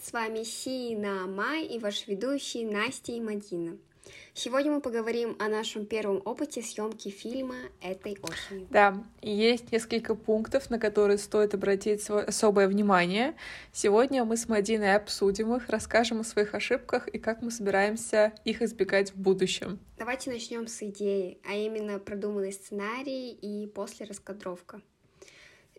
с вами Сина Май и ваш ведущий Настя и Мадина. Сегодня мы поговорим о нашем первом опыте съемки фильма этой осенью. Да, есть несколько пунктов, на которые стоит обратить особое внимание. Сегодня мы с Мадиной обсудим их, расскажем о своих ошибках и как мы собираемся их избегать в будущем. Давайте начнем с идеи, а именно продуманный сценарий и после раскадровка.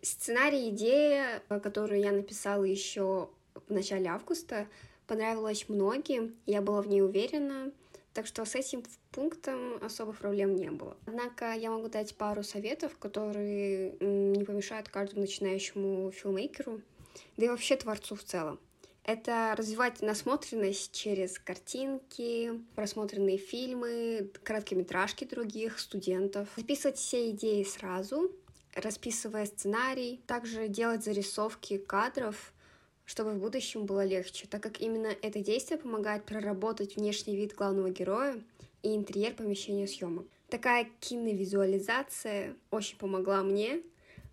Сценарий идея, которую я написала еще в начале августа, понравилась многим, я была в ней уверена, так что с этим пунктом особых проблем не было. Однако я могу дать пару советов, которые не помешают каждому начинающему филмейкеру, да и вообще творцу в целом. Это развивать насмотренность через картинки, просмотренные фильмы, короткометражки других студентов. Записывать все идеи сразу, расписывая сценарий, также делать зарисовки кадров, чтобы в будущем было легче, так как именно это действие помогает проработать внешний вид главного героя и интерьер помещения съемок. Такая киновизуализация очень помогла мне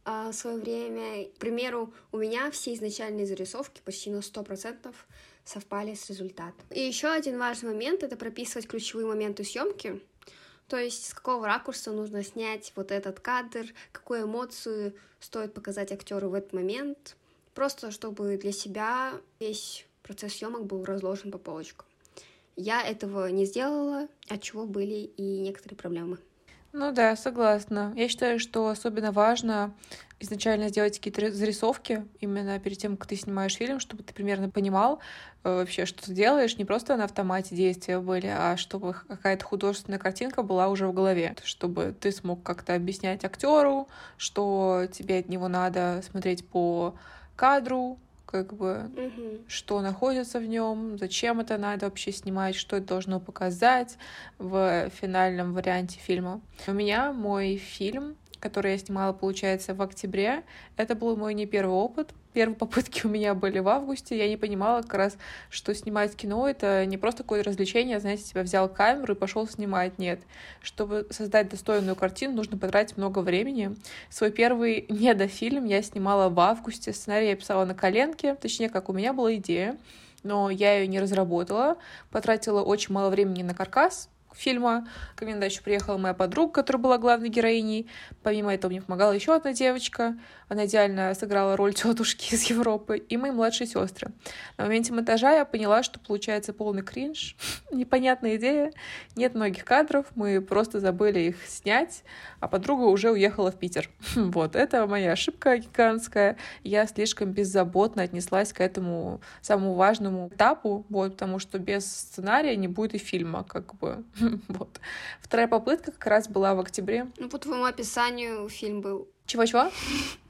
а, в свое время. К примеру, у меня все изначальные зарисовки почти на 100% совпали с результатом. И еще один важный момент — это прописывать ключевые моменты съемки, то есть с какого ракурса нужно снять вот этот кадр, какую эмоцию стоит показать актеру в этот момент, просто чтобы для себя весь процесс съемок был разложен по полочкам. Я этого не сделала, от чего были и некоторые проблемы. Ну да, согласна. Я считаю, что особенно важно изначально сделать какие-то зарисовки именно перед тем, как ты снимаешь фильм, чтобы ты примерно понимал э, вообще, что ты делаешь, не просто на автомате действия были, а чтобы какая-то художественная картинка была уже в голове, чтобы ты смог как-то объяснять актеру, что тебе от него надо смотреть по кадру, как бы, угу. что находится в нем, зачем это надо вообще снимать, что это должно показать в финальном варианте фильма. У меня мой фильм который я снимала, получается, в октябре. Это был мой не первый опыт. Первые попытки у меня были в августе. Я не понимала как раз, что снимать кино — это не просто какое-то развлечение, знаете, тебя взял камеру и пошел снимать. Нет. Чтобы создать достойную картину, нужно потратить много времени. Свой первый недофильм я снимала в августе. Сценарий я писала на коленке, точнее, как у меня была идея но я ее не разработала, потратила очень мало времени на каркас, фильма. Ко мне еще приехала моя подруга, которая была главной героиней. Помимо этого мне помогала еще одна девочка. Она идеально сыграла роль тетушки из Европы. И мои младшие сестры. На моменте монтажа я поняла, что получается полный кринж. Непонятная идея. Нет многих кадров. Мы просто забыли их снять. А подруга уже уехала в Питер. Вот, это моя ошибка гигантская. Я слишком беззаботно отнеслась к этому самому важному этапу, вот, потому что без сценария не будет и фильма, как бы. вот. Вторая попытка как раз была в октябре. Ну, по твоему описанию фильм был. Чего-чего?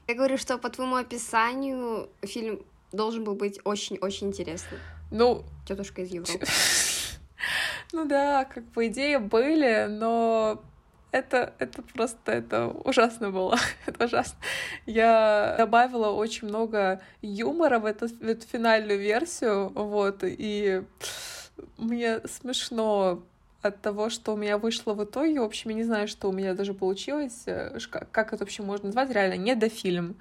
Я говорю, что по твоему описанию фильм должен был быть очень-очень интересный. Ну... Тетушка из Европы. Ну да, как бы идеи были, но это, это просто, это ужасно было, это ужасно. Я добавила очень много юмора в эту, в эту финальную версию, вот, и мне смешно от того, что у меня вышло в итоге. В общем, я не знаю, что у меня даже получилось. Э, как это вообще можно назвать? Реально, не до фильм.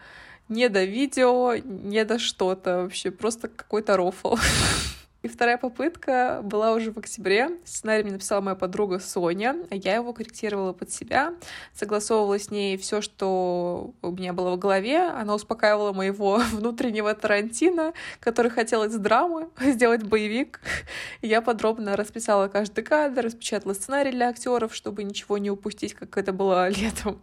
Не до видео, не до что-то вообще. Просто какой-то рофл. И вторая попытка была уже в октябре. Сценарий мне написала моя подруга Соня, а я его корректировала под себя, согласовывала с ней все, что у меня было в голове. Она успокаивала моего внутреннего Тарантино, который хотел из драмы сделать боевик. я подробно расписала каждый кадр, распечатала сценарий для актеров, чтобы ничего не упустить, как это было летом.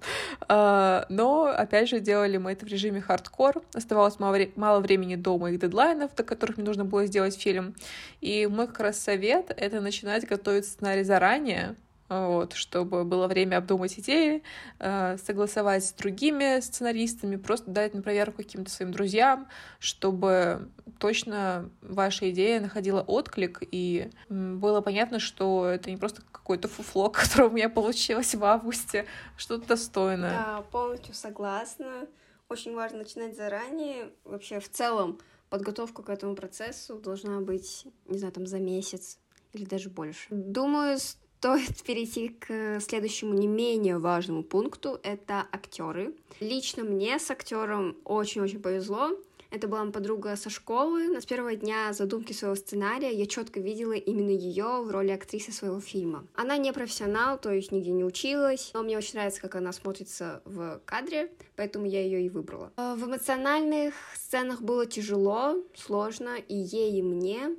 А, но, опять же, делали мы это в режиме хардкор. Оставалось мало времени до моих дедлайнов, до которых мне нужно было сделать фильм. И мой как раз совет — это начинать готовить сценарий заранее, вот, чтобы было время обдумать идеи, э, согласовать с другими сценаристами, просто дать на проверку каким-то своим друзьям, чтобы точно ваша идея находила отклик, и было понятно, что это не просто какое-то фуфло, которое у меня получилось в августе, что-то достойное. Да, полностью согласна. Очень важно начинать заранее. Вообще, в целом, подготовка к этому процессу должна быть, не знаю, там за месяц или даже больше. Думаю, стоит перейти к следующему не менее важному пункту. Это актеры. Лично мне с актером очень-очень повезло. Это была моя подруга со школы. На с первого дня задумки своего сценария я четко видела именно ее в роли актрисы своего фильма. Она не профессионал, то есть нигде не училась, но мне очень нравится, как она смотрится в кадре, поэтому я ее и выбрала. А, в эмоциональных сценах было тяжело, сложно и ей, и мне.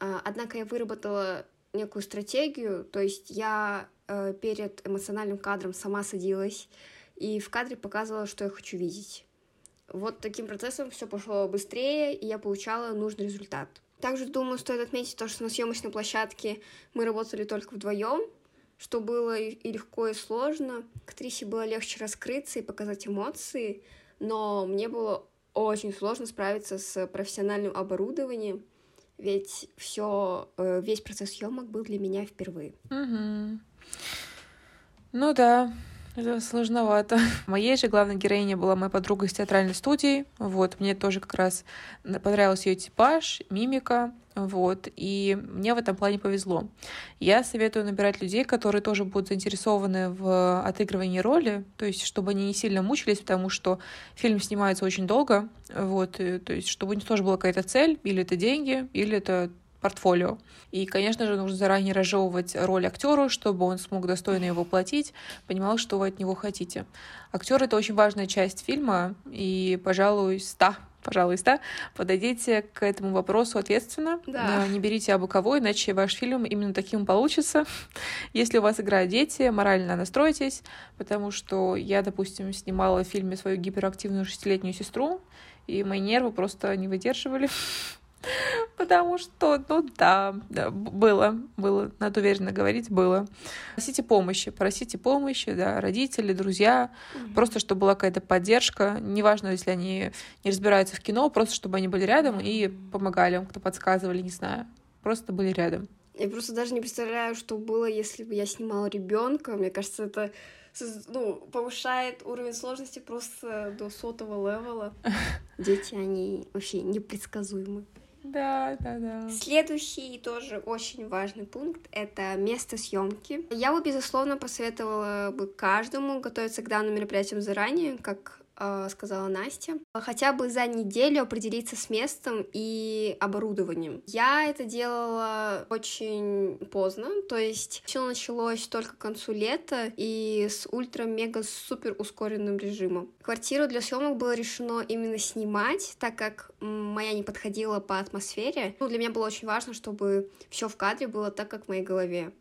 А, однако я выработала некую стратегию, то есть я э, перед эмоциональным кадром сама садилась и в кадре показывала, что я хочу видеть. Вот таким процессом все пошло быстрее, и я получала нужный результат. Также, думаю, стоит отметить то, что на съемочной площадке мы работали только вдвоем, что было и легко, и сложно. Актрисе было легче раскрыться и показать эмоции, но мне было очень сложно справиться с профессиональным оборудованием, ведь все, э, весь процесс съемок был для меня впервые. Угу. Ну да, это сложновато. Моей же главной героиней была моя подруга из театральной студии. Вот, мне тоже как раз понравился ее типаж, мимика. Вот, и мне в этом плане повезло. Я советую набирать людей, которые тоже будут заинтересованы в отыгрывании роли, то есть чтобы они не сильно мучились, потому что фильм снимается очень долго, вот, то есть чтобы у них тоже была какая-то цель, или это деньги, или это портфолио. И, конечно же, нужно заранее разжевывать роль актеру, чтобы он смог достойно его платить, понимал, что вы от него хотите. Актер это очень важная часть фильма, и, пожалуй, ста пожалуйста, подойдите к этому вопросу ответственно. Да. Не берите абы кого, иначе ваш фильм именно таким получится. Если у вас играют дети, морально настройтесь, потому что я, допустим, снимала в фильме свою гиперактивную шестилетнюю сестру, и мои нервы просто не выдерживали. Потому что, ну да, да, было, было, надо уверенно говорить, было. Просите помощи, просите помощи, да, родители, друзья, mm-hmm. просто чтобы была какая-то поддержка, неважно, если они не разбираются в кино, просто чтобы они были рядом и помогали, кто подсказывали, не знаю, просто были рядом. Я просто даже не представляю, что было, если бы я снимала ребенка. Мне кажется, это ну, повышает уровень сложности просто до сотого левела. Дети, они вообще непредсказуемы. Да, да, да. Следующий тоже очень важный пункт — это место съемки. Я бы, безусловно, посоветовала бы каждому готовиться к данным мероприятиям заранее, как сказала Настя, хотя бы за неделю определиться с местом и оборудованием. Я это делала очень поздно, то есть все началось только к концу лета и с ультра-мега-супер ускоренным режимом. Квартиру для съемок было решено именно снимать, так как моя не подходила по атмосфере. Ну, для меня было очень важно, чтобы все в кадре было так, как в моей голове.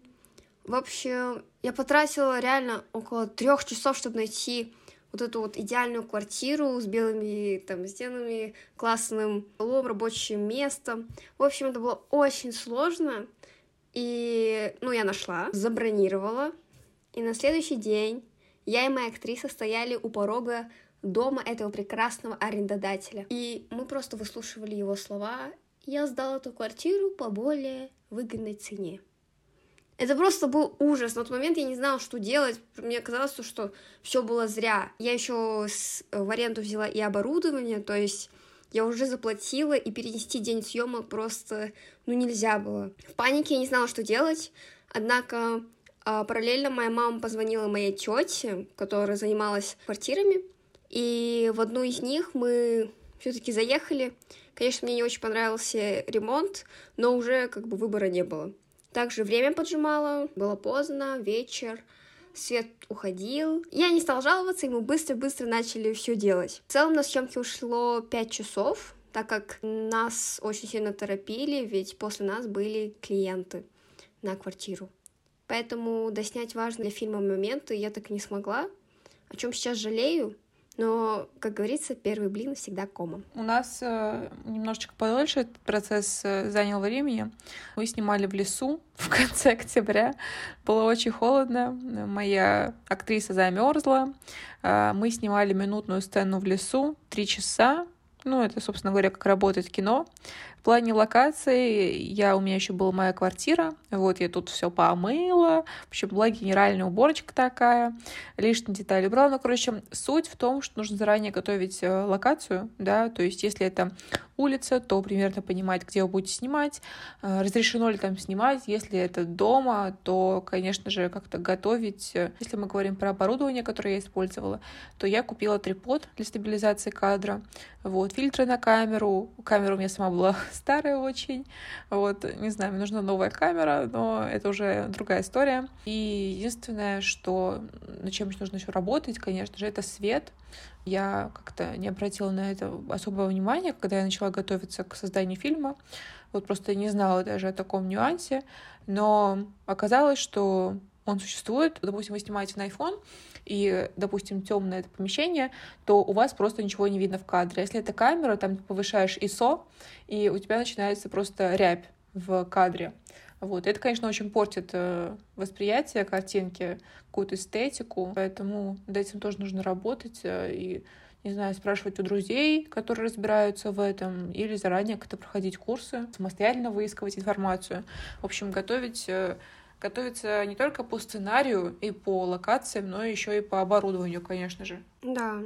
В общем, я потратила реально около трех часов, чтобы найти вот эту вот идеальную квартиру с белыми там стенами, классным полом, рабочим местом. В общем, это было очень сложно. И, ну, я нашла, забронировала. И на следующий день я и моя актриса стояли у порога дома этого прекрасного арендодателя. И мы просто выслушивали его слова. Я сдала эту квартиру по более выгодной цене. Это просто был ужас. На тот момент я не знала, что делать. Мне казалось, что все было зря. Я еще в аренду взяла и оборудование, то есть я уже заплатила, и перенести день съемок просто, ну, нельзя было. В панике я не знала, что делать, однако а, параллельно моя мама позвонила моей тете, которая занималась квартирами, и в одну из них мы все-таки заехали. Конечно, мне не очень понравился ремонт, но уже как бы выбора не было. Также время поджимало, было поздно, вечер, свет уходил. Я не стал жаловаться, и мы быстро-быстро начали все делать. В целом на съемки ушло 5 часов, так как нас очень сильно торопили, ведь после нас были клиенты на квартиру. Поэтому доснять важные для фильма моменты я так и не смогла, о чем сейчас жалею, но, как говорится, первый блин всегда комом. У нас э, немножечко подольше этот процесс э, занял времени. Мы снимали в лесу в конце октября. Было очень холодно. Моя актриса замерзла. Э, мы снимали минутную сцену в лесу. Три часа. Ну, это, собственно говоря, как работает кино. Плане локации я, у меня еще была моя квартира, вот я тут все помыла, в общем, была генеральная уборочка такая, лишние детали убрала, ну, короче, суть в том, что нужно заранее готовить э, локацию, да, то есть если это улица, то примерно понимать, где вы будете снимать, э, разрешено ли там снимать, если это дома, то, конечно же, как-то готовить. Если мы говорим про оборудование, которое я использовала, то я купила трипод для стабилизации кадра, вот, фильтры на камеру, камера у меня сама была старая очень, вот, не знаю, мне нужна новая камера, но это уже другая история. И единственное, что над чем нужно еще работать, конечно же, это свет. Я как-то не обратила на это особого внимания, когда я начала готовиться к созданию фильма. Вот просто не знала даже о таком нюансе. Но оказалось, что он существует. Допустим, вы снимаете на iPhone, и, допустим, темное это помещение, то у вас просто ничего не видно в кадре. Если это камера, там повышаешь ISO, и у тебя начинается просто рябь в кадре. Вот. Это, конечно, очень портит э, восприятие картинки, какую-то эстетику, поэтому над этим тоже нужно работать э, и, не знаю, спрашивать у друзей, которые разбираются в этом, или заранее как-то проходить курсы, самостоятельно выискивать информацию. В общем, готовить э, готовиться не только по сценарию и по локациям, но еще и по оборудованию, конечно же. Да,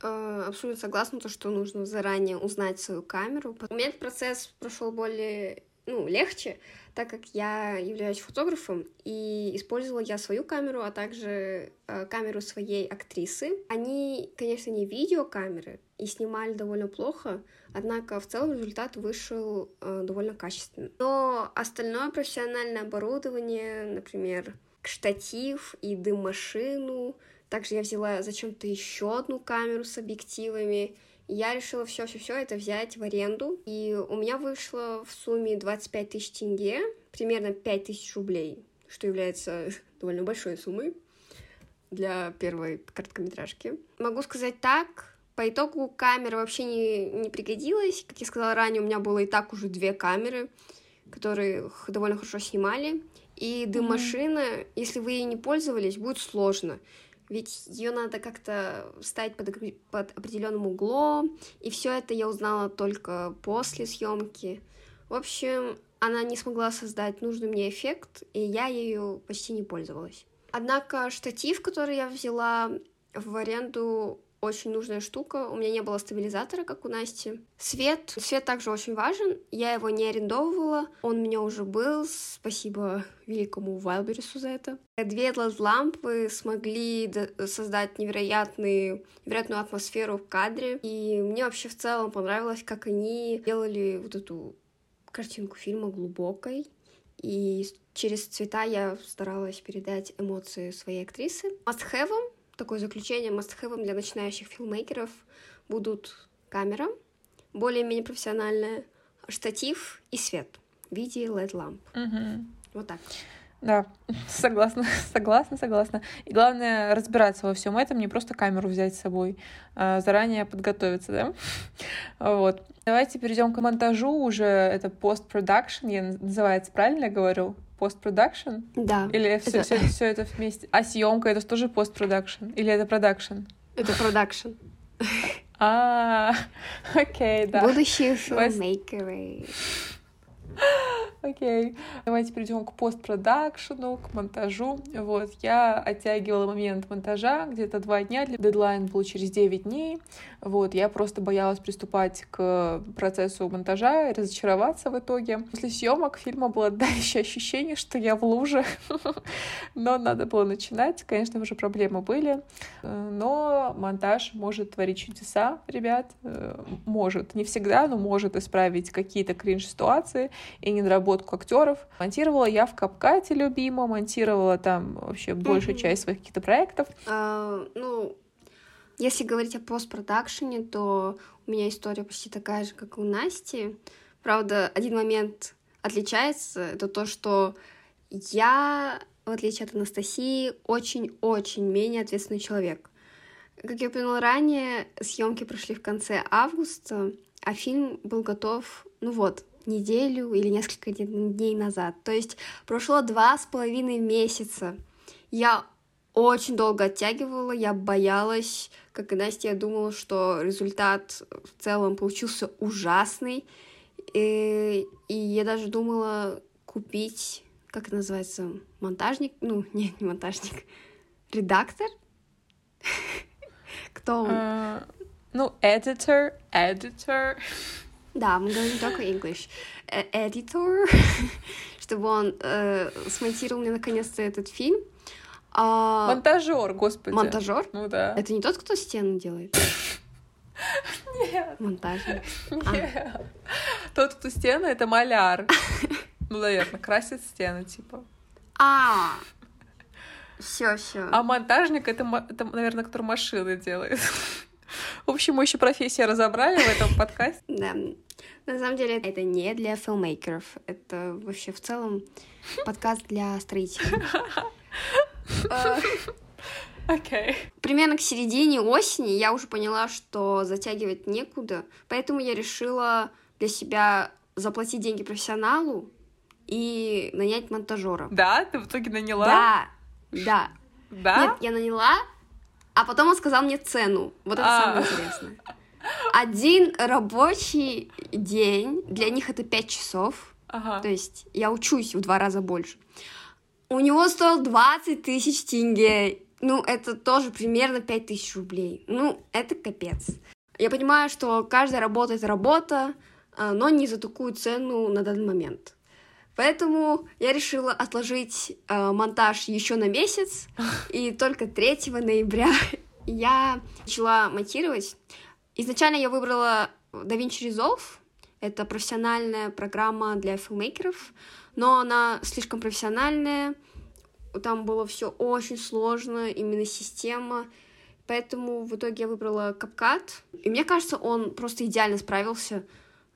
абсолютно согласна, то, что нужно заранее узнать свою камеру. У меня этот процесс прошел более ну, легче, так как я являюсь фотографом, и использовала я свою камеру, а также э, камеру своей актрисы. Они, конечно, не видеокамеры и снимали довольно плохо, однако в целом результат вышел э, довольно качественно. Но остальное профессиональное оборудование, например, штатив и дым-машину, также я взяла зачем-то еще одну камеру с объективами, я решила все-все-все это взять в аренду, и у меня вышло в сумме 25 тысяч тенге, примерно 5 тысяч рублей, что является довольно большой суммой для первой короткометражки. Могу сказать так, по итогу камера вообще не, не пригодилась. Как я сказала ранее, у меня было и так уже две камеры, которые довольно хорошо снимали. И дым-машина, mm-hmm. если вы ей не пользовались, будет сложно ведь ее надо как-то ставить под, под определенным углом, и все это я узнала только после съемки. В общем, она не смогла создать нужный мне эффект, и я ею почти не пользовалась. Однако штатив, который я взяла в аренду, очень нужная штука. У меня не было стабилизатора, как у Насти. Свет. Свет также очень важен. Я его не арендовывала. Он у меня уже был. Спасибо великому Вайлберису за это. Две LED-лампы смогли создать невероятный, невероятную атмосферу в кадре. И мне вообще в целом понравилось, как они делали вот эту картинку фильма глубокой. И через цвета я старалась передать эмоции своей актрисы. Must-have такое заключение must-have для начинающих филмейкеров будут камера, более-менее профессиональная, штатив и свет в виде LED-ламп. Угу. Вот так. Да, согласна, согласна, согласна. И главное разбираться во всем этом, не просто камеру взять с собой, а заранее подготовиться, да? Вот. Давайте перейдем к монтажу уже. Это постпродакшн, я называется, правильно я говорю? постпродакшн? Да. Или все, это... Все, все это вместе? А съемка это тоже постпродакшн? Или это продакшн? Это продакшн. А, окей, да. Будущие филммейкеры. Окей. Давайте перейдем к постпродакшену, к монтажу. Вот, я оттягивала момент монтажа где-то два дня. Дедлайн был через 9 дней. Вот, я просто боялась приступать к процессу монтажа и разочароваться в итоге. После съемок фильма было давящее ощущение, что я в луже. Но надо было начинать. Конечно, уже проблемы были. Но монтаж может творить чудеса, ребят. Может. Не всегда, но может исправить какие-то кринж-ситуации и недоработку актеров. Монтировала я в Капкате любимо, монтировала там вообще большую часть своих каких-то проектов. А, ну, если говорить о постпродакшене, то у меня история почти такая же, как у Насти. Правда, один момент отличается, это то, что я, в отличие от Анастасии, очень-очень менее ответственный человек. Как я упомянула ранее, съемки прошли в конце августа, а фильм был готов, ну вот, неделю или несколько дней назад. То есть прошло два с половиной месяца. Я очень долго оттягивала, я боялась, как и Настя, я думала, что результат в целом получился ужасный. И, и я даже думала купить, как это называется, монтажник? Ну, нет, не монтажник, редактор? Кто он? А, ну, editor, editor. Да, мы говорим только English. Editor, чтобы он э, смонтировал мне наконец-то этот фильм. А... Монтажер, господи. Монтажер? Ну да. Это не тот, кто стену делает? Нет. Монтажник. Нет. А. Тот, кто стены, это маляр. Ну, наверное, красит стены, типа. А, все, все. А монтажник это, это, наверное, который машины делает. В общем, мы еще профессия разобрали в этом подкасте. Да. На самом деле, это не для филмейкеров. Это вообще в целом подкаст для строителей. Окей. Okay. Примерно к середине осени я уже поняла, что затягивать некуда, поэтому я решила для себя заплатить деньги профессионалу и нанять монтажера. Да? Ты в итоге наняла? Да, да. Да? Нет, я наняла, а потом он сказал мне цену. Вот это а. самое интересное. Один рабочий день, для них это 5 часов. Ага. То есть я учусь в два раза больше. У него стоил 20 тысяч тенге. Ну, это тоже примерно 5 тысяч рублей. Ну, это капец. Я понимаю, что каждая работа — это работа, а, но не за такую цену на данный момент. Поэтому я решила отложить э, монтаж еще на месяц, и только 3 ноября я начала монтировать. Изначально я выбрала DaVinci Resolve, это профессиональная программа для филмейкеров, но она слишком профессиональная, там было все очень сложно, именно система, поэтому в итоге я выбрала CapCut, и мне кажется, он просто идеально справился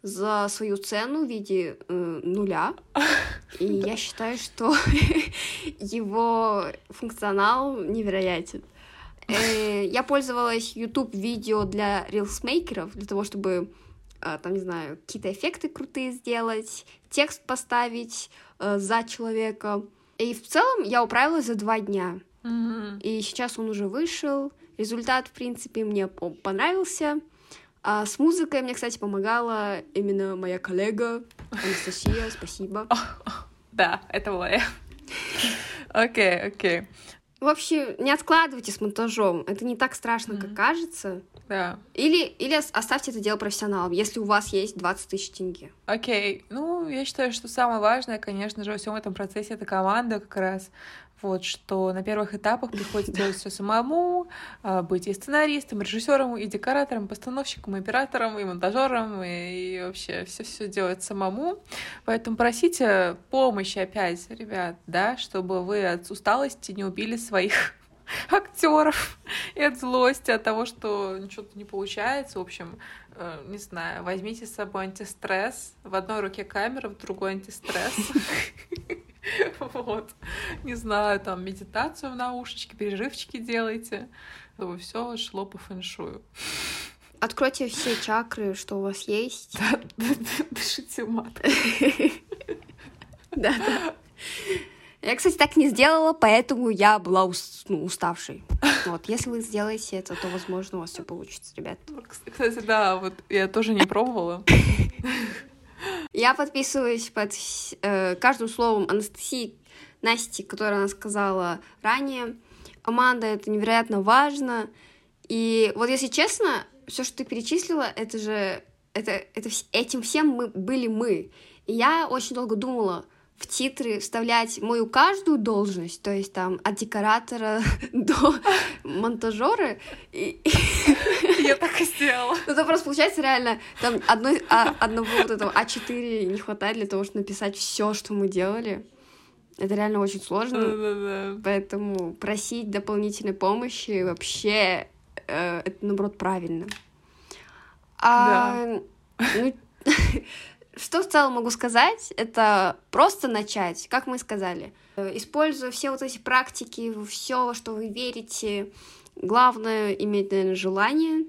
за свою цену в виде э, нуля. И я считаю, что его функционал невероятен. Э, я пользовалась YouTube видео для рилсмейкеров, для того, чтобы э, там, не знаю, какие-то эффекты крутые сделать, текст поставить э, за человека. И в целом я управилась за два дня. И сейчас он уже вышел. Результат, в принципе, мне понравился. А с музыкой мне, кстати, помогала именно моя коллега Анастасия, спасибо. Да, это была я. Окей, окей. В общем, не откладывайте с монтажом. Это не так страшно, как кажется. Да. Или, или оставьте это дело профессионалам, если у вас есть 20 тысяч тенге. Окей. Ну, я считаю, что самое важное, конечно же, во всем этом процессе это команда как раз. Вот, что на первых этапах приходится делать все самому, а, быть и сценаристом, и режиссером, и декоратором, и постановщиком, и оператором, и монтажером, и, и вообще все все делать самому. Поэтому просите помощи опять, ребят, да, чтобы вы от усталости не убили своих актеров и от злости, от того, что ничего-то не получается. В общем, э, не знаю, возьмите с собой антистресс. В одной руке камера, в другой антистресс. Вот. Не знаю, там медитацию в наушечке, перерывчики делайте, чтобы все шло по фэншую. Откройте все чакры, что у вас есть. Да, дышите мат. Да, да. Я, кстати, так не сделала, поэтому я была ну, уставшей. Вот, если вы сделаете это, то, возможно, у вас все получится, ребят. Кстати, да, вот я тоже не пробовала. Я подписываюсь под э, каждым словом Анастасии Насти, которую она сказала ранее. Аманда, это невероятно важно. И вот если честно, все, что ты перечислила, это же это, это, этим всем мы были мы. И я очень долго думала, в титры вставлять мою каждую должность, то есть там от декоратора до монтажера. И... Я так и сделала. Ну, это просто получается реально, там одной, а, одного вот этого А4 не хватает для того, чтобы написать все, что мы делали. Это реально очень сложно. Да, да, да. Поэтому просить дополнительной помощи вообще э, это, наоборот, правильно. А, да. Ну, Что в целом могу сказать? Это просто начать, как мы сказали. Используя все вот эти практики, все, что вы верите, главное иметь, наверное, желание.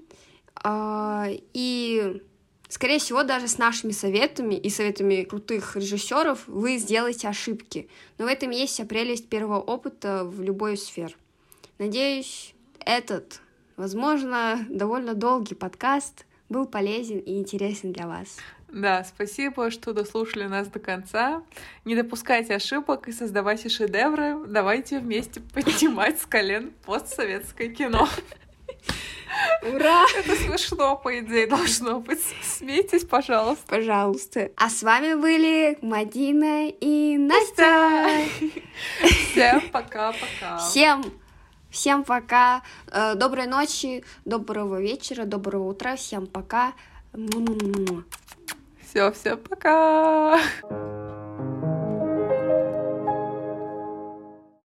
А, и, скорее всего, даже с нашими советами и советами крутых режиссеров вы сделаете ошибки. Но в этом есть вся прелесть первого опыта в любой сфере. Надеюсь, этот, возможно, довольно долгий подкаст был полезен и интересен для вас. Да, спасибо, что дослушали нас до конца. Не допускайте ошибок и создавайте шедевры. Давайте вместе поднимать с колен постсоветское кино. Ура! Это смешно, по идее, должно быть. Смейтесь, пожалуйста. Пожалуйста. А с вами были Мадина и Настя. Всем пока-пока. Всем Всем пока. Э, доброй ночи, доброго вечера, доброго утра. Всем пока. Все, всем пока.